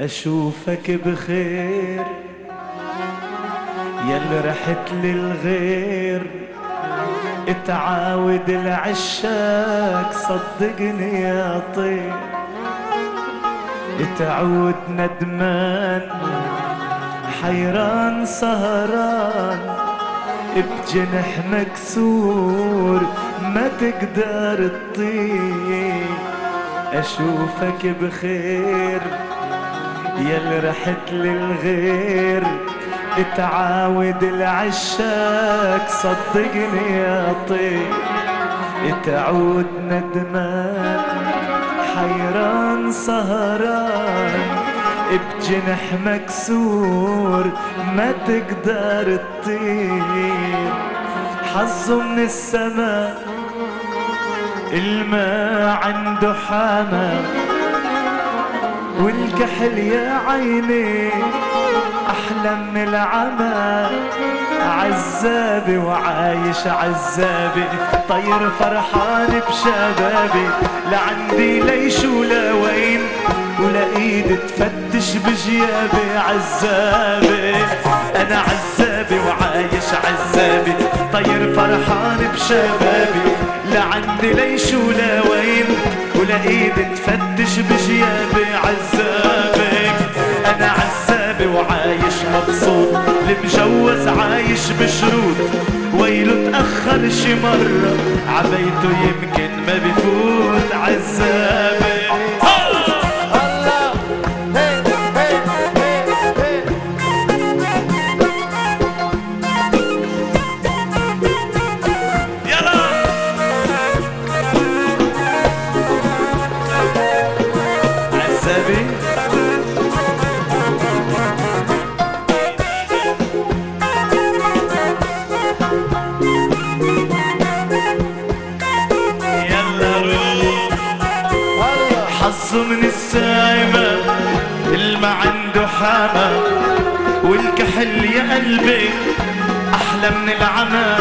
أشوفك بخير يل رحت للغير. اتعاود العشاك صدقني يا طير. تعود ندمان حيران سهران. بجنح مكسور ما تقدر تطير. أشوفك بخير. يل رحت للغير تعاود العشاك صدقني يا طير. تعود ندمان حيران سهران. بجنح مكسور ما تقدر تطير. حظه من السماء الماء عنده حمام والكحل يا عيني أحلى من العمى عزابي وعايش عزابي طير فرحان بشبابي. لعندي ليش ولا وين ولا إيد تفتش بجيابي. عزابي أنا عزابي وعايش عزابي طير فرحان بشبابي. لعندي ليش ولا وين. ولا ايد تفتش بجيابي عزابي أنا عزابي وعايش مبسوط المجوز عايش بشروط. ويله تأخر شي مرة عبيته يمكن ما بفوت عزابي. عنده حامة والكحل يا قلبي أحلى من العمى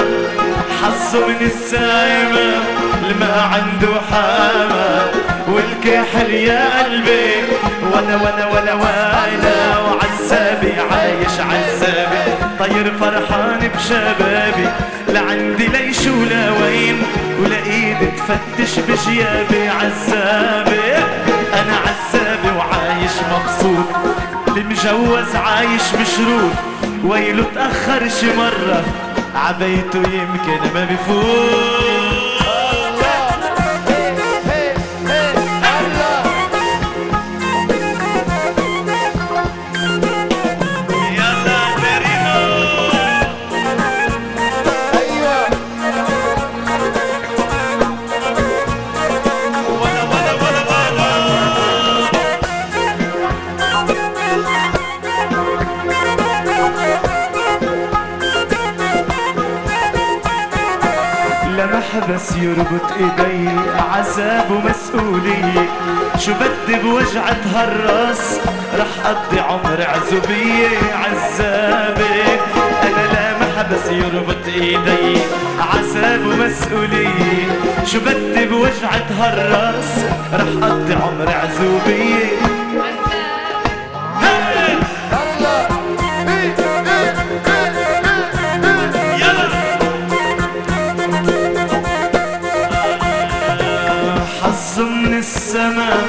حظ من السايمة الما عنده حامة. والكحل يا قلبي ولا ولا ولا ولا وعزابي عايش عزابي. طير فرحان بشبابي لعندي ليش ولا وين ولا ايد تفتش بجيابي عزابي. أنا عزابي وعايش مبسوط. المجوز عايش بشروط ويله تأخر شي مرة عبيته يمكن ما بفوت بس يربط إيدي عذاب ومسؤولية شو بدي بوجعة هالرأس؟ رح أقضي عمر عزوبية عذابة أنا لا محبس يربط إيدي عذاب ومسؤولية شو بدي بوجعة هالرأس؟ رح أقضي عمر عزوبية السماء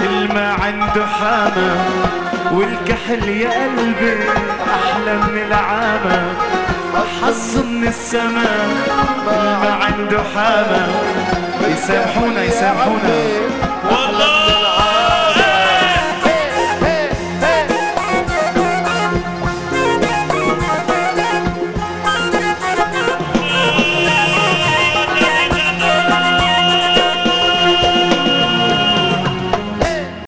الما عنده حامة والكحل يا قلبي أحلى من العامة. حظ من السماء الما عنده حامة يسامحونا يسامحونا. والله